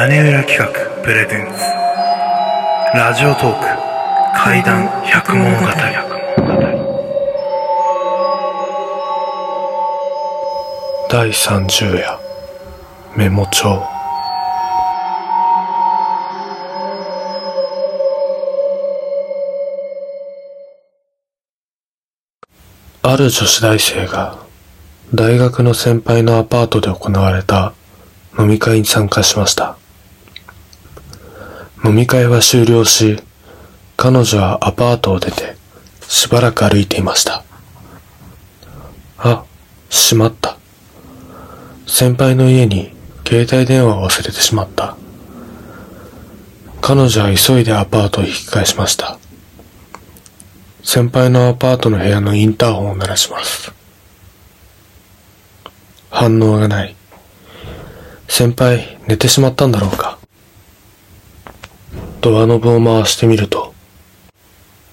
屋根裏企画プレゼンツ。ラジオトーク怪談百物語。第30夜。メモ帳。ある女子大生が大学の先輩のアパートで行われた飲み会に参加しました。飲み会は終了し、彼女はアパートを出てしばらく歩いていました。あ、しまった。先輩の家に携帯電話を忘れてしまった。彼女は急いでアパートを引き返しました。先輩のアパートの部屋のインターホンを鳴らします。反応がない。先輩、寝てしまったんだろうか。ドアノブを回してみると、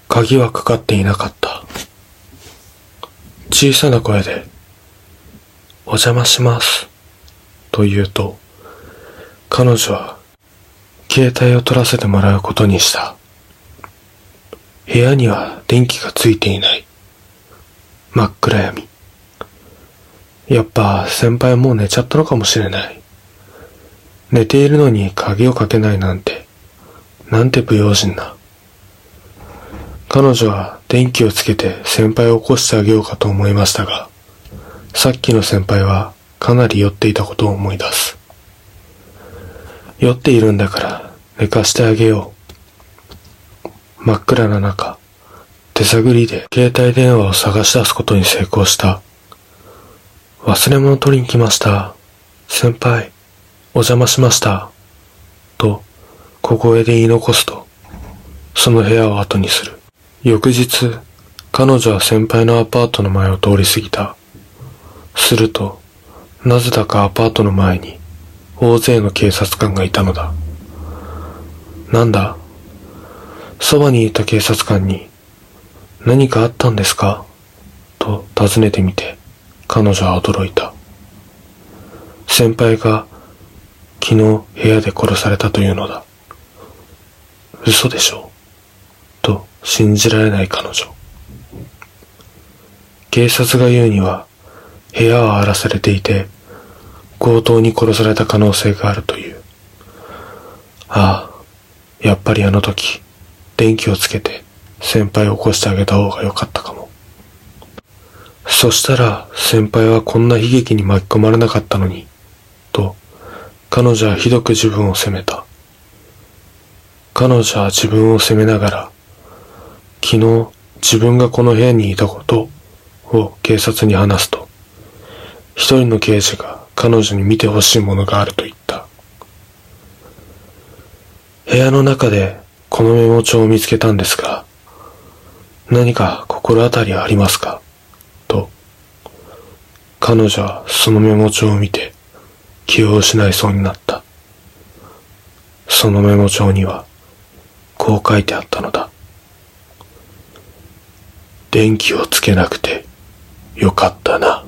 鍵はかかっていなかった。小さな声で、お邪魔します。と言うと、彼女は、携帯を取らせてもらうことにした。部屋には電気がついていない。真っ暗闇。やっぱ先輩もう寝ちゃったのかもしれない。寝ているのに鍵をかけないなんて、なんて不用心な。彼女は電気をつけて先輩を起こしてあげようかと思いましたが、さっきの先輩はかなり酔っていたことを思い出す。酔っているんだから寝かしてあげよう。真っ暗な中、手探りで携帯電話を探し出すことに成功した。忘れ物取りに来ました。先輩、お邪魔しました。小声で言い残すと、その部屋を後にする。翌日、彼女は先輩のアパートの前を通り過ぎた。すると、なぜだかアパートの前に、大勢の警察官がいたのだ。なんだ？そばにいた警察官に、何かあったんですか？と尋ねてみて、彼女は驚いた。先輩が昨日部屋で殺されたというのだ。嘘でしょ？と信じられない彼女。警察が言うには部屋は荒らされていて強盗に殺された可能性があるという。ああ、やっぱりあの時電気をつけて先輩を起こしてあげた方が良かったかも。そしたら先輩はこんな悲劇に巻き込まれなかったのに、と彼女はひどく自分を責めた。彼女は自分を責めながら、昨日自分がこの部屋にいたことを警察に話すと、一人の刑事が彼女に見てほしいものがあると言った。部屋の中でこのメモ帳を見つけたんですが、何か心当たりはありますか？と、彼女はそのメモ帳を見て気を失いそうになった。そのメモ帳には、こう書いてあったのだ。電気をつけなくてよかったな。